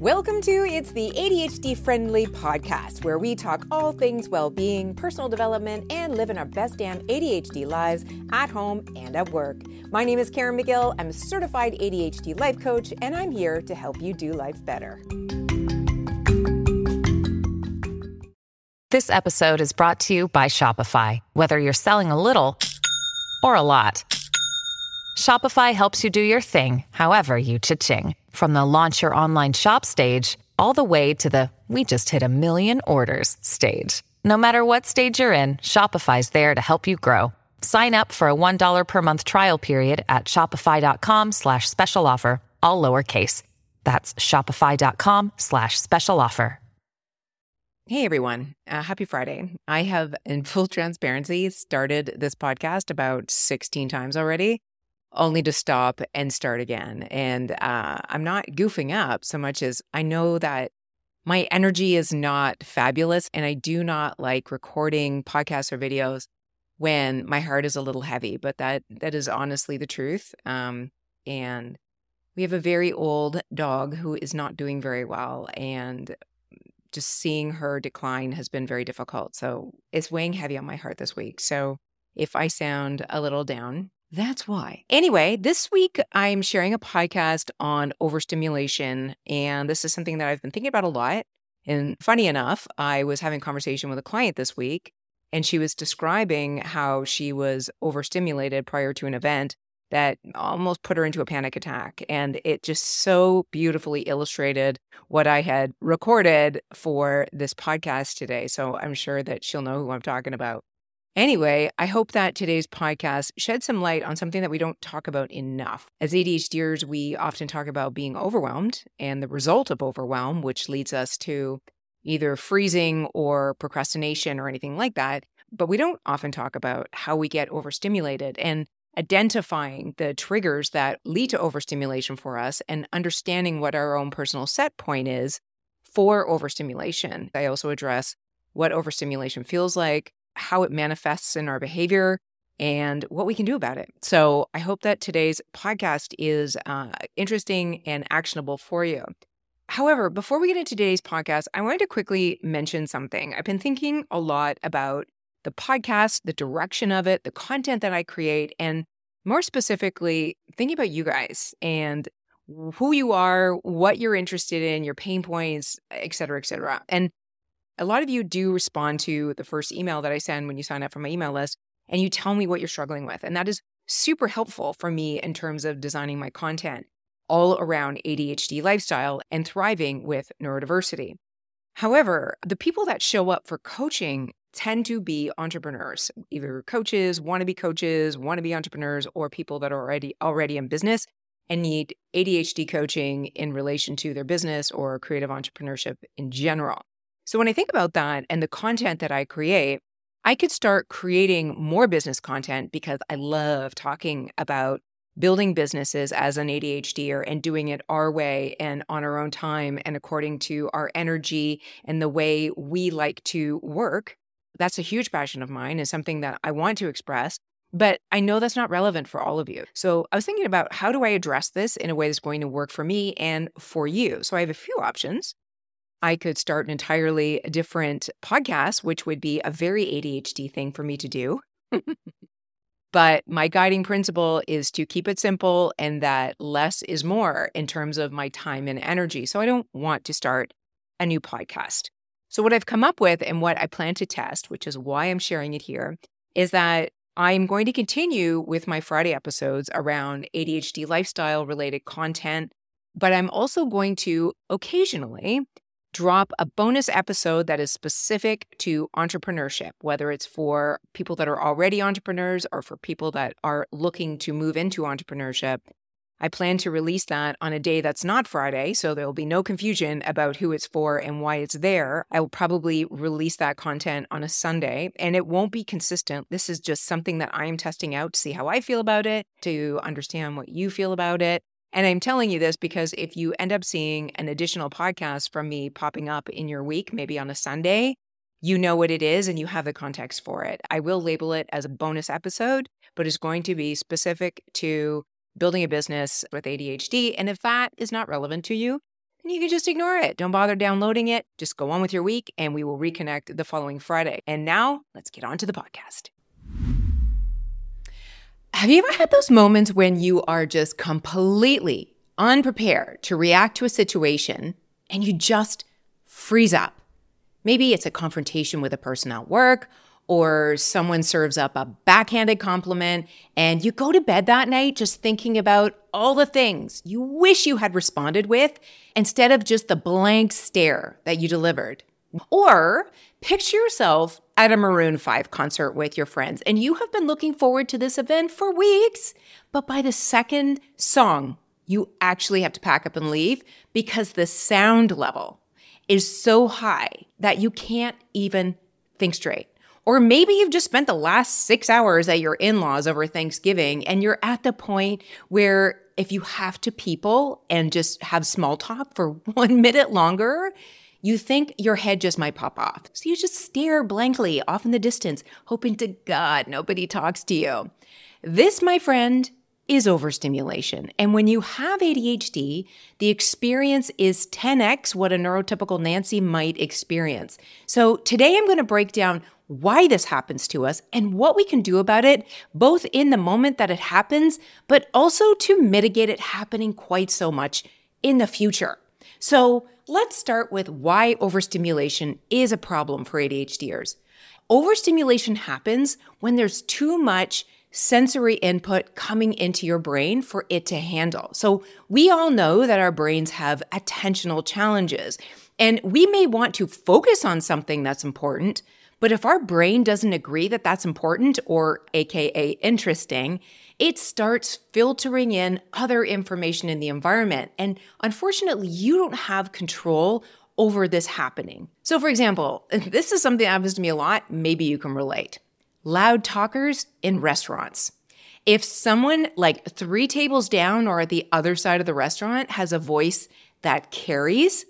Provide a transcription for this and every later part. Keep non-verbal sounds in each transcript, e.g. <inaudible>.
Welcome to It's the ADHD Friendly Podcast, where we talk all things well being, personal development, and living our best damn ADHD lives at home and at work. My name is Caren Magill. I'm a certified ADHD life coach, and I'm here to help you do life better. This episode is brought to you by Shopify. Whether you're selling a little or a lot, Shopify helps you do your thing, however you cha-ching. From the launch your online shop stage, all the way to the we just hit a million orders stage. No matter what stage you're in, Shopify's there to help you grow. Sign up for a $1 per month trial period at shopify.com slash special offer, all lowercase. That's shopify.com slash special offer. Hey everyone, uh, happy Friday. I have, in full transparency, started this podcast about 16 times already only to stop and start again. And uh, I'm not goofing up so much as I know that my energy is not fabulous. And I do not like recording podcasts or videos when my heart is a little heavy, but that that is honestly the truth. Um, and we have a very old dog who is not doing very well. And just seeing her decline has been very difficult. So it's weighing heavy on my heart this week. So if I sound a little down, that's why. Anyway, this week I'm sharing a podcast on overstimulation. And this is something that I've been thinking about a lot. And funny enough, I was having a conversation with a client this week, and she was describing how she was overstimulated prior to an event that almost put her into a panic attack. And it just so beautifully illustrated what I had recorded for this podcast today. So I'm sure that she'll know who I'm talking about. Anyway, I hope that today's podcast sheds some light on something that we don't talk about enough. As ADHDers, we often talk about being overwhelmed and the result of overwhelm, which leads us to either freezing or procrastination or anything like that. But we don't often talk about how we get overstimulated and identifying the triggers that lead to overstimulation for us and understanding what our own personal set point is for overstimulation. I also address what overstimulation feels like, how it manifests in our behavior, and what we can do about it. So I hope that today's podcast is uh, interesting and actionable for you. However, before we get into today's podcast, I wanted to quickly mention something. I've been thinking a lot about the podcast, the direction of it, the content that I create, and more specifically, thinking about you guys and who you are, what you're interested in, your pain points, et cetera, et cetera. And a lot of you do respond to the first email that I send when you sign up for my email list and you tell me what you're struggling with. And that is super helpful for me in terms of designing my content all around ADHD lifestyle and thriving with neurodiversity. However, the people that show up for coaching tend to be entrepreneurs, either coaches, wannabe coaches, wannabe entrepreneurs, or people that are already already in business and need ADHD coaching in relation to their business or creative entrepreneurship in general. So when I think about that and the content that I create, I could start creating more business content because I love talking about building businesses as an ADHDer and doing it our way and on our own time and according to our energy and the way we like to work. That's a huge passion of mine and something that I want to express. But I know that's not relevant for all of you. So I was thinking about how do I address this in a way that's going to work for me and for you? So I have a few options. I could start an entirely different podcast, which would be a very ADHD thing for me to do. <laughs> but my guiding principle is to keep it simple and that less is more in terms of my time and energy. So I don't want to start a new podcast. So, what I've come up with and what I plan to test, which is why I'm sharing it here, is that I'm going to continue with my Friday episodes around ADHD lifestyle related content, but I'm also going to occasionally drop a bonus episode that is specific to entrepreneurship, whether it's for people that are already entrepreneurs or for people that are looking to move into entrepreneurship. I plan to release that on a day that's not Friday, so there will be no confusion about who it's for and why it's there. I will probably release that content on a Sunday, and it won't be consistent. This is just something that I am testing out to see how I feel about it, to understand what you feel about it. And I'm telling you this because if you end up seeing an additional podcast from me popping up in your week, maybe on a Sunday, you know what it is and you have the context for it. I will label it as a bonus episode, but it's going to be specific to building a business with ADHD. And if that is not relevant to you, then you can just ignore it. Don't bother downloading it. Just go on with your week and we will reconnect the following Friday. And now let's get on to the podcast. Have you ever had those moments when you are just completely unprepared to react to a situation and you just freeze up? Maybe it's a confrontation with a person at work or someone serves up a backhanded compliment and you go to bed that night just thinking about all the things you wish you had responded with instead of just the blank stare that you delivered. Or picture yourself at a Maroon 5 concert with your friends and you have been looking forward to this event for weeks, but by the second song, you actually have to pack up and leave because the sound level is so high that you can't even think straight. Or maybe you've just spent the last six hours at your in laws over Thanksgiving and you're at the point where if you have to people and just have small talk for <laughs> one minute longer, you think your head just might pop off. So you just stare blankly off in the distance, hoping to God nobody talks to you. This, my friend, is overstimulation. And when you have ADHD, the experience is 10x what a neurotypical Nancy might experience. So today I'm going to break down why this happens to us and what we can do about it, both in the moment that it happens, but also to mitigate it happening quite so much in the future. So let's start with why overstimulation is a problem for ADHDers. Overstimulation happens when there's too much sensory input coming into your brain for it to handle. So, we all know that our brains have attentional challenges, and we may want to focus on something that's important, but if our brain doesn't agree that that's important or AKA interesting, it starts filtering in other information in the environment. And unfortunately, you don't have control over this happening. So, for example, <laughs> this is something that happens to me a lot. Maybe you can relate. Loud talkers in restaurants. If someone like three tables down or at the other side of the restaurant has a voice that carries,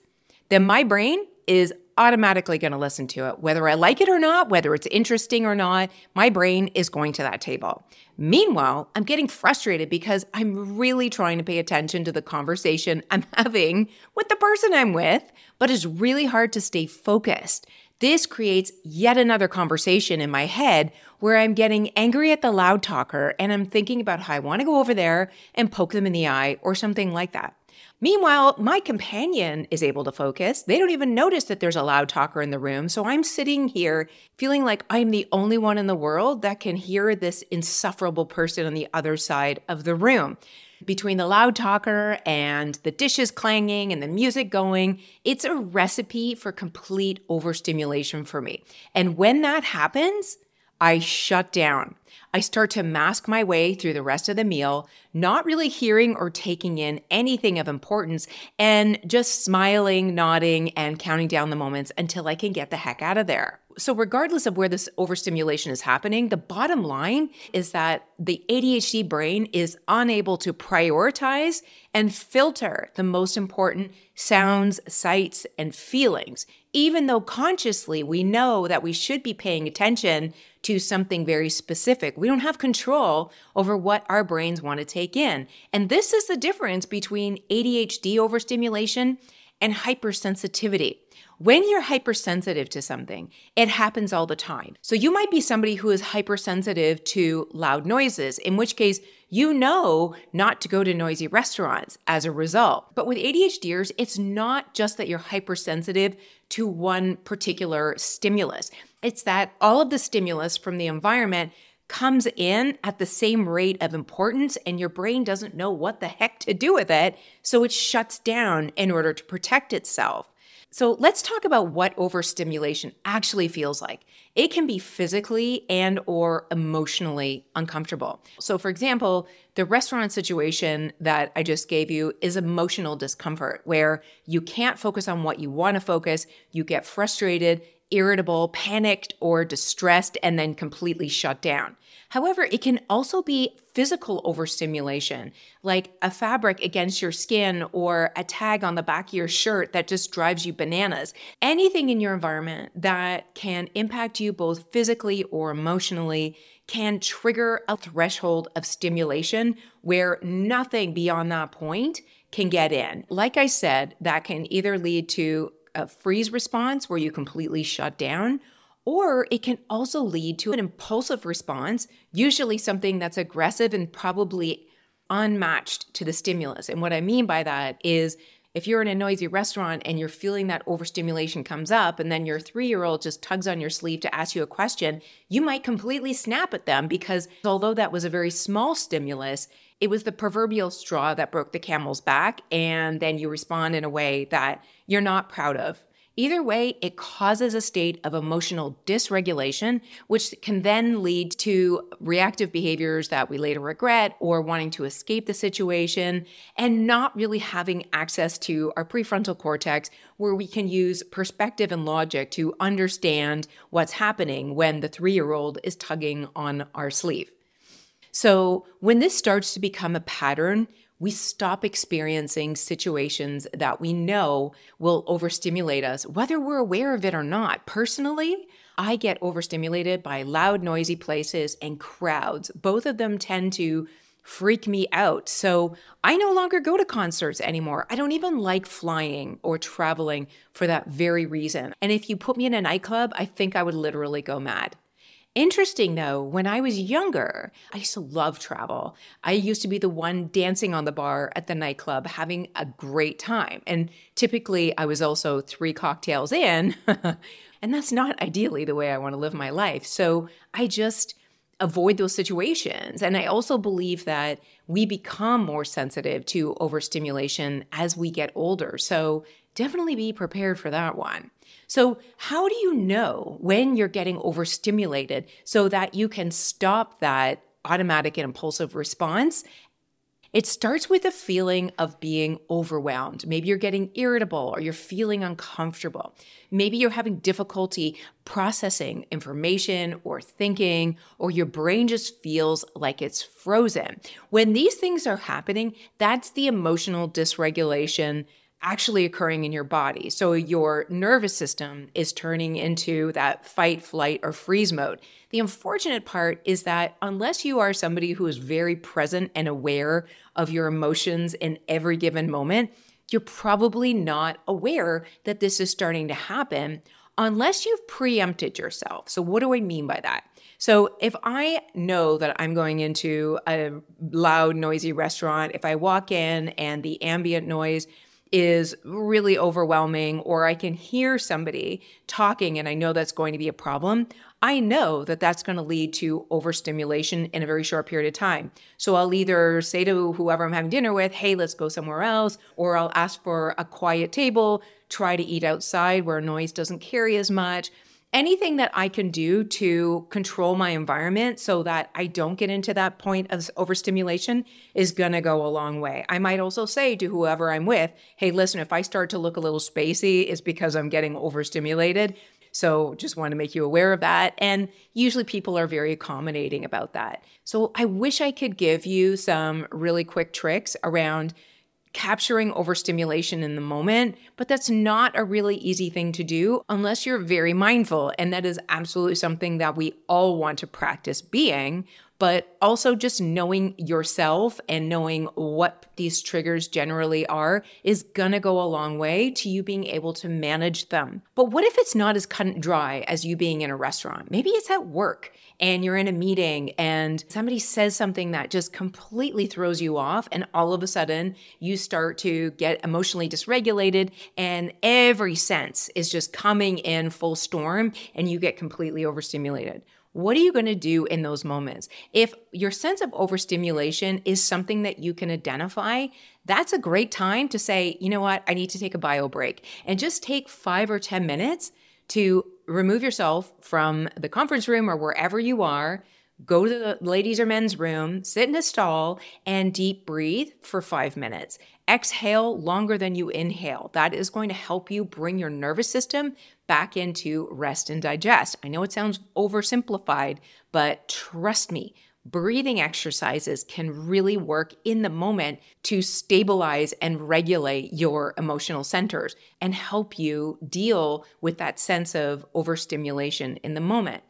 then my brain is automatically going to listen to it. Whether I like it or not, whether it's interesting or not, my brain is going to that table. Meanwhile, I'm getting frustrated because I'm really trying to pay attention to the conversation I'm <laughs> having with the person I'm with, but it's really hard to stay focused. This creates yet another conversation in my head where I'm getting angry at the loud talker and I'm thinking about how I want to go over there and poke them in the eye or something like that. Meanwhile, my companion is able to focus. They don't even notice that there's a loud talker in the room. So I'm sitting here feeling like I'm the only one in the world that can hear this insufferable person on the other side of the room. Between the loud talker and the dishes clanging and the music going, it's a recipe for complete overstimulation for me. And when that happens, I shut down. I start to mask my way through the rest of the meal, not really hearing or taking in anything of importance, and just smiling, nodding, and counting down the moments until I can get the heck out of there. So, regardless of where this overstimulation is happening, the bottom line is that the ADHD brain is unable to prioritize and filter the most important sounds, sights, and feelings, even though consciously we know that we should be paying attention to something very specific. We don't have control over what our brains want to take in. And this is the difference between ADHD overstimulation and hypersensitivity. When you're hypersensitive to something, it happens all the time. So you might be somebody who is hypersensitive to loud noises, in which case you know not to go to noisy restaurants as a result. But with ADHDers, it's not just that you're hypersensitive to one particular stimulus. It's that all of the stimulus from the environment comes in at the same rate of importance and your brain doesn't know what the heck to do with it, so it shuts down in order to protect itself. So let's talk about what overstimulation actually feels like. It can be physically and or emotionally uncomfortable. So for example, the restaurant situation that I just gave you is emotional discomfort where you can't focus on what you want to focus, you get frustrated, irritable, panicked, or distressed, and then completely shut down. However, it can also be physical overstimulation, like a fabric against your skin or a tag on the back of your shirt that just drives you bananas. Anything in your environment that can impact you both physically or emotionally can trigger a threshold of stimulation where nothing beyond that point can get in. Like I said, that can either lead to a freeze response where you completely shut down, or it can also lead to an impulsive response, usually something that's aggressive and probably unmatched to the stimulus. And what I mean by that is if you're in a noisy restaurant and you're feeling that overstimulation comes up, and then your three year old just tugs on your sleeve to ask you a question, you might completely snap at them because although that was a very small stimulus, it was the proverbial straw that broke the camel's back. And then you respond in a way that you're not proud of. Either way, it causes a state of emotional dysregulation, which can then lead to reactive behaviors that we later regret or wanting to escape the situation and not really having access to our prefrontal cortex where we can use perspective and logic to understand what's happening when the three year old is tugging on our sleeve. So, when this starts to become a pattern, we stop experiencing situations that we know will overstimulate us, whether we're aware of it or not. Personally, I get overstimulated by loud, noisy places and crowds. Both of them tend to freak me out. So I no longer go to concerts anymore. I don't even like flying or traveling for that very reason. And if you put me in a nightclub, I think I would literally go mad. Interesting though, when I was younger, I used to love travel. I used to be the one dancing on the bar at the nightclub, having a great time. And typically, I was also three cocktails in. <laughs> and that's not ideally the way I want to live my life. So I just avoid those situations. And I also believe that we become more sensitive to overstimulation as we get older. So definitely be prepared for that one. So, how do you know when you're getting overstimulated so that you can stop that automatic and impulsive response? It starts with a feeling of being overwhelmed. Maybe you're getting irritable or you're feeling uncomfortable. Maybe you're having difficulty processing information or thinking, or your brain just feels like it's frozen. When these things are happening, that's the emotional dysregulation actually occurring in your body. So your nervous system is turning into that fight, flight, or freeze mode. The unfortunate part is that unless you are somebody who is very present and aware of your emotions in every given moment, you're probably not aware that this is starting to happen unless you've preempted yourself. So, what do I mean by that? So, if I know that I'm going into a loud, noisy restaurant, if I walk in and the ambient noise is really overwhelming, or I can hear somebody talking and I know that's going to be a problem, I know that that's going to lead to overstimulation in a very short period of time. So I'll either say to whoever I'm having dinner with, hey, let's go somewhere else, or I'll ask for a quiet table, try to eat outside where noise doesn't carry as much anything that I can do to control my environment so that I don't get into that point of overstimulation is going to go a long way. I might also say to whoever I'm with, hey, listen, if I start to look a little spacey, it's because I'm getting overstimulated. So just want to make you aware of that. And usually people are very accommodating about that. So I wish I could give you some really quick tricks around capturing overstimulation in the moment, but that's not a really easy thing to do unless you're very mindful. And that is absolutely something that we all want to practice being. But also, just knowing yourself and knowing what these triggers generally are is gonna go a long way to you being able to manage them. But what if it's not as cut and dry as you being in a restaurant? Maybe it's at work and you're in a meeting and somebody says something that just completely throws you off, and all of a sudden you start to get emotionally dysregulated, and every sense is just coming in full storm, and you get completely overstimulated. What are you going to do in those moments? If your sense of overstimulation is something that you can identify, that's a great time to say, you know what, I need to take a bio break and just take five or 10 minutes to remove yourself from the conference room or wherever you are, go to the ladies or men's room, sit in a stall, and deep breathe for five minutes. Exhale longer than you inhale. That is going to help you bring your nervous system back into rest and digest. I know it sounds oversimplified, but trust me, breathing exercises can really work in the moment to stabilize and regulate your emotional centers and help you deal with that sense of overstimulation in the moment.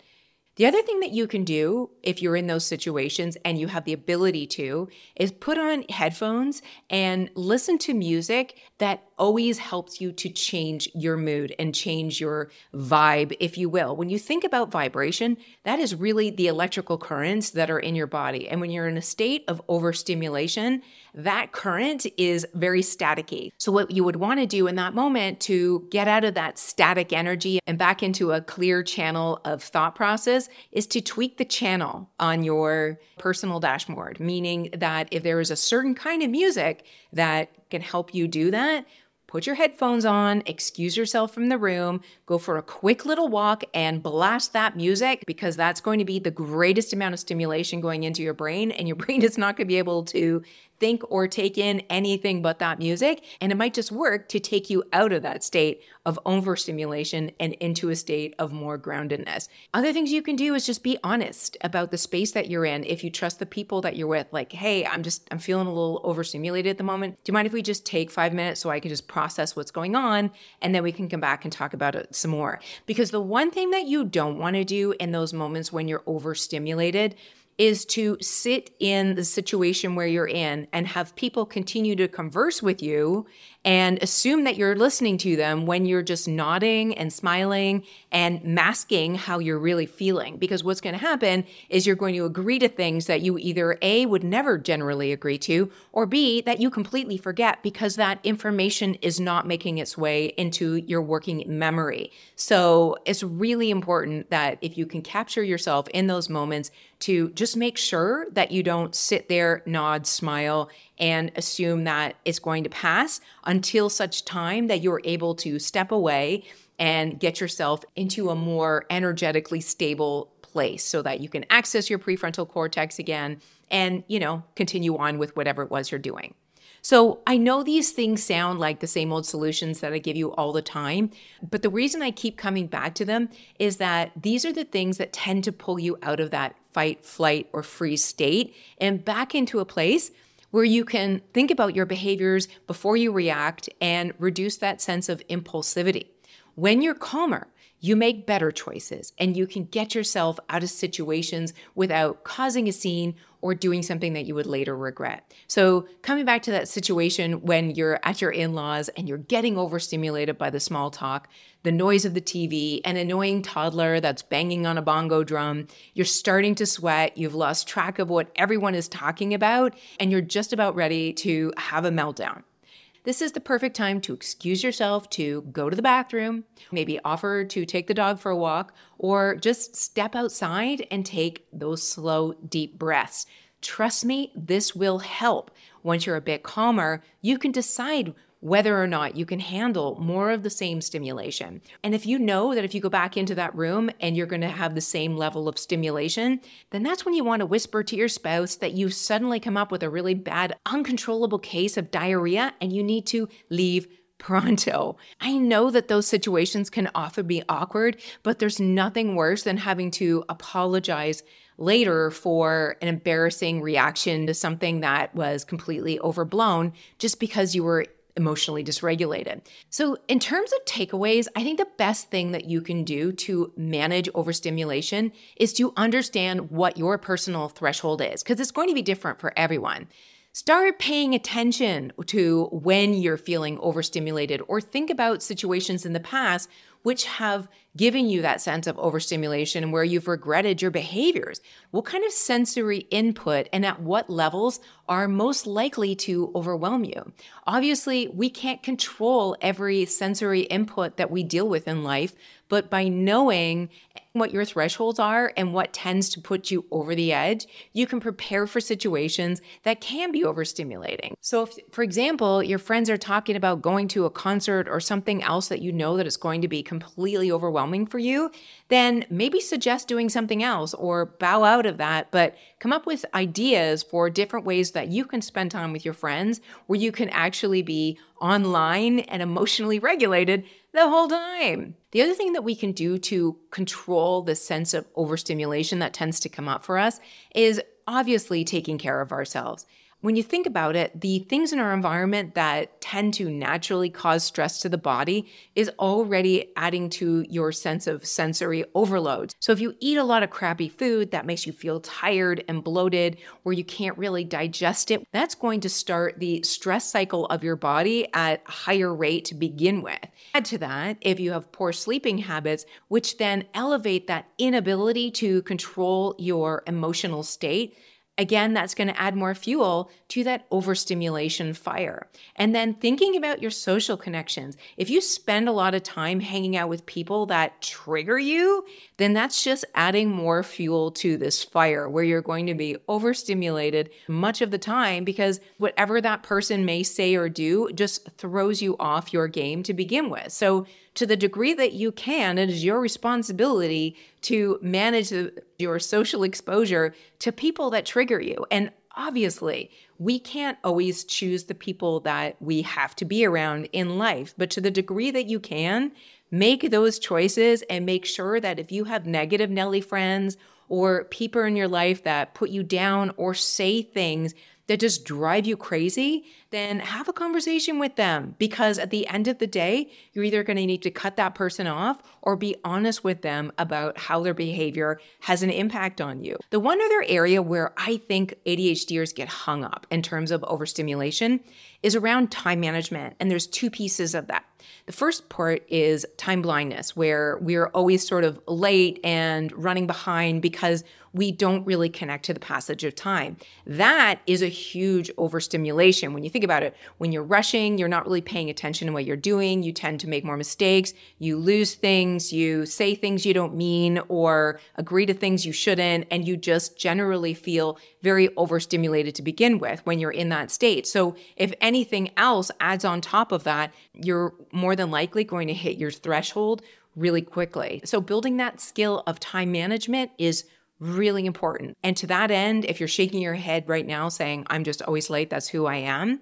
The other thing that you can do if you're in those situations and you have the ability to is put on headphones and listen to music that always helps you to change your mood and change your vibe, if you will. When you think about vibration, that is really the electrical currents that are in your body. And when you're in a state of overstimulation, that current is very staticky. So, what you would want to do in that moment to get out of that static energy and back into a clear channel of thought process is to tweak the channel on your personal dashboard, meaning that if there is a certain kind of music that can help you do that, put your headphones on, excuse yourself from the room, go for a quick little walk and blast that music because that's going to be the greatest amount of stimulation going into your brain and your <laughs> brain is not going to be able to think or take in anything but that music. And it might just work to take you out of that state of overstimulation and into a state of more groundedness. Other things you can do is just be honest about the space that you're in. If you trust the people that you're with, like, hey, I'm just, I'm feeling a little overstimulated at the moment. Do you mind if we just take five minutes so I can just process what's going on? And then we can come back and talk about it some more. Because the one thing that you don't want to do in those moments when you're overstimulated is to sit in the situation where you're in and have people continue to converse with you and assume that you're listening to them when you're just nodding and smiling and masking how you're really feeling. Because what's going to happen is you're going to agree to things that you either A, would never generally agree to, or B, that you completely forget because that information is not making its way into your working memory. So it's really important that if you can capture yourself in those moments, to just make sure that you don't sit there, nod, smile, and assume that it's going to pass until such time that you're able to step away and get yourself into a more energetically stable place so that you can access your prefrontal cortex again and, you know, continue on with whatever it was you're doing. So I know these things sound like the same old solutions that I give you all the time, but the reason I keep coming back to them is that these are the things that tend to pull you out of that fight, flight, or freeze state and back into a place where you can think about your behaviors before you react and reduce that sense of impulsivity. When you're calmer, you make better choices and you can get yourself out of situations without causing a scene or doing something that you would later regret. So, coming back to that situation when you're at your in laws and you're getting overstimulated by the small talk, the noise of the TV, an annoying toddler that's banging on a bongo drum, you're starting to sweat, you've lost track of what everyone is talking about, and you're just about ready to have a meltdown. This is the perfect time to excuse yourself to go to the bathroom, maybe offer to take the dog for a walk, or just step outside and take those slow, deep breaths. Trust me, this will help. Once you're a bit calmer, you can decide whether or not you can handle more of the same stimulation. And if you know that if you go back into that room and you're going to have the same level of stimulation, then that's when you want to whisper to your spouse that you've suddenly come up with a really bad, uncontrollable case of diarrhea and you need to leave pronto. I know that those situations can often be awkward, but there's nothing worse than having to apologize later for an embarrassing reaction to something that was completely overblown just because you were emotionally dysregulated. So, in terms of takeaways, I think the best thing that you can do to manage overstimulation is to understand what your personal threshold is, because it's going to be different for everyone. Start paying attention to when you're feeling overstimulated, or think about situations in the past which have given you that sense of overstimulation where you've regretted your behaviors. What kind of sensory input and at what levels are most likely to overwhelm you? Obviously, we can't control every sensory input that we deal with in life, but by knowing what your thresholds are and what tends to put you over the edge, you can prepare for situations that can be overstimulating. So if for example, your friends are talking about going to a concert or something else that you know that it's going to be completely overwhelming for you, then maybe suggest doing something else or bow out of that, but come up with ideas for different ways that you can spend time with your friends where you can actually be online and emotionally regulated the whole time. The other thing that we can do to control the sense of overstimulation that tends to come up for us is obviously taking care of ourselves. When you think about it, the things in our environment that tend to naturally cause stress to the body is already adding to your sense of sensory overload. So if you eat a lot of crappy food that makes you feel tired and bloated, where you can't really digest it, that's going to start the stress cycle of your body at a higher rate to begin with. Add to that, if you have poor sleeping habits, which then elevate that inability to control your emotional state, Again, that's going to add more fuel to that overstimulation fire. And then thinking about your social connections. If you spend a lot of time hanging out with people that trigger you, then that's just adding more fuel to this fire where you're going to be overstimulated much of the time because whatever that person may say or do just throws you off your game to begin with. So to the degree that you can, it is your responsibility to manage your social exposure to people that trigger you. And obviously, we can't always choose the people that we have to be around in life, but to the degree that you can, make those choices and make sure that if you have negative Nelly friends or people in your life that put you down or say things that just drive you crazy, then have a conversation with them because at the end of the day, you're either going to need to cut that person off or be honest with them about how their behavior has an impact on you. The one other area where I think ADHDers get hung up in terms of overstimulation is around time management. And there's two pieces of that. The first part is time blindness, where we're always sort of late and running behind because we don't really connect to the passage of time. That is a huge overstimulation. When you think about it, when you're rushing, you're not really paying attention to what you're doing. You tend to make more mistakes. You lose things. You say things you don't mean or agree to things you shouldn't. And you just generally feel very overstimulated to begin with when you're in that state. So if anything else adds on top of that, you're more than likely going to hit your threshold really quickly. So building that skill of time management is really important. And to that end, if you're shaking your head right now saying, I'm just always late, that's who I am,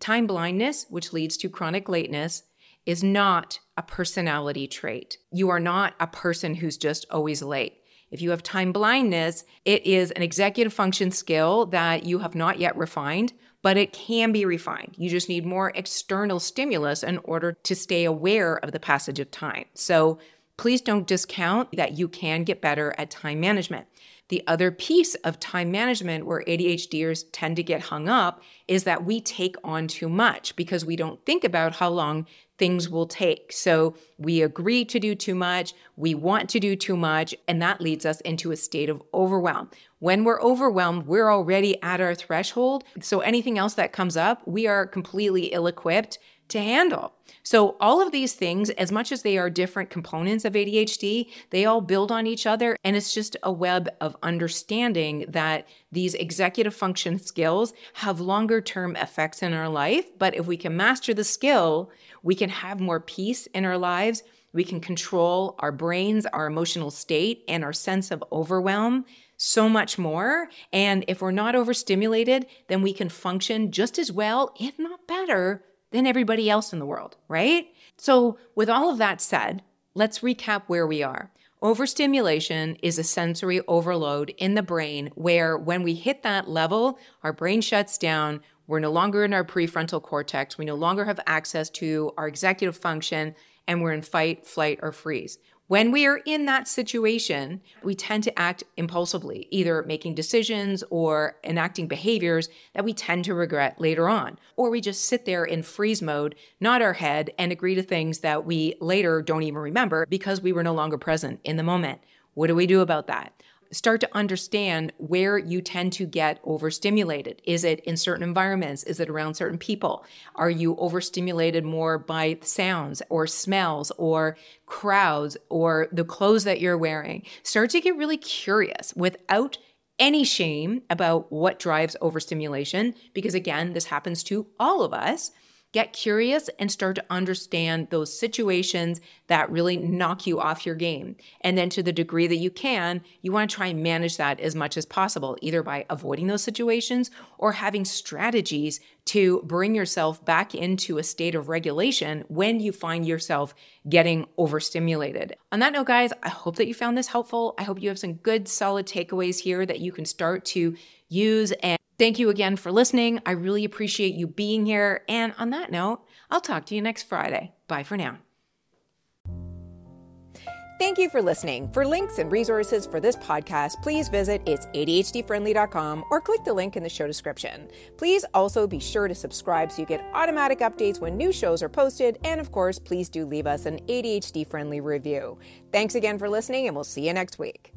time blindness, which leads to chronic lateness, is not a personality trait. You are not a person who's just always late. If you have time blindness, it is an executive function skill that you have not yet refined, but it can be refined. You just need more external stimulus in order to stay aware of the passage of time. So please don't discount that you can get better at time management. The other piece of time management where ADHDers tend to get hung up is that we take on too much because we don't think about how long things will take. So we agree to do too much, we want to do too much, and that leads us into a state of overwhelm. When we're overwhelmed, we're already at our threshold. So anything else that comes up, we are completely ill equipped to handle. So, all of these things, as much as they are different components of ADHD, they all build on each other. And it's just a web of understanding that these executive function skills have longer term effects in our life. But if we can master the skill, we can have more peace in our lives. We can control our brains, our emotional state, and our sense of overwhelm so much more. And if we're not overstimulated, then we can function just as well, if not better, than everybody else in the world, right? So, with all of that said, let's recap where we are. Overstimulation is a sensory overload in the brain where, when we hit that level, our brain shuts down. We're no longer in our prefrontal cortex. We no longer have access to our executive function, and we're in fight, flight, or freeze. When we are in that situation, we tend to act impulsively, either making decisions or enacting behaviors that we tend to regret later on. Or we just sit there in freeze mode, nod our head, and agree to things that we later don't even remember because we were no longer present in the moment. What do we do about that? Start to understand where you tend to get overstimulated. Is it in certain environments? Is it around certain people? Are you overstimulated more by sounds or smells or crowds or the clothes that you're wearing? Start to get really curious without any shame about what drives overstimulation, because again, this happens to all of us get curious and start to understand those situations that really knock you off your game. And then to the degree that you can, you want to try and manage that as much as possible, either by avoiding those situations or having strategies to bring yourself back into a state of regulation when you find yourself getting overstimulated. On that note, guys, I hope that you found this helpful. I hope you have some good, solid takeaways here that you can start to use and Thank you again for listening. I really appreciate you being here. And on that note, I'll talk to you next Friday. Bye for now. Thank you for listening. For links and resources for this podcast, please visit itsadhdfriendly.com or click the link in the show description. Please also be sure to subscribe so you get automatic updates when new shows are posted. And of course, please do leave us an ADHD friendly review. Thanks again for listening, and we'll see you next week.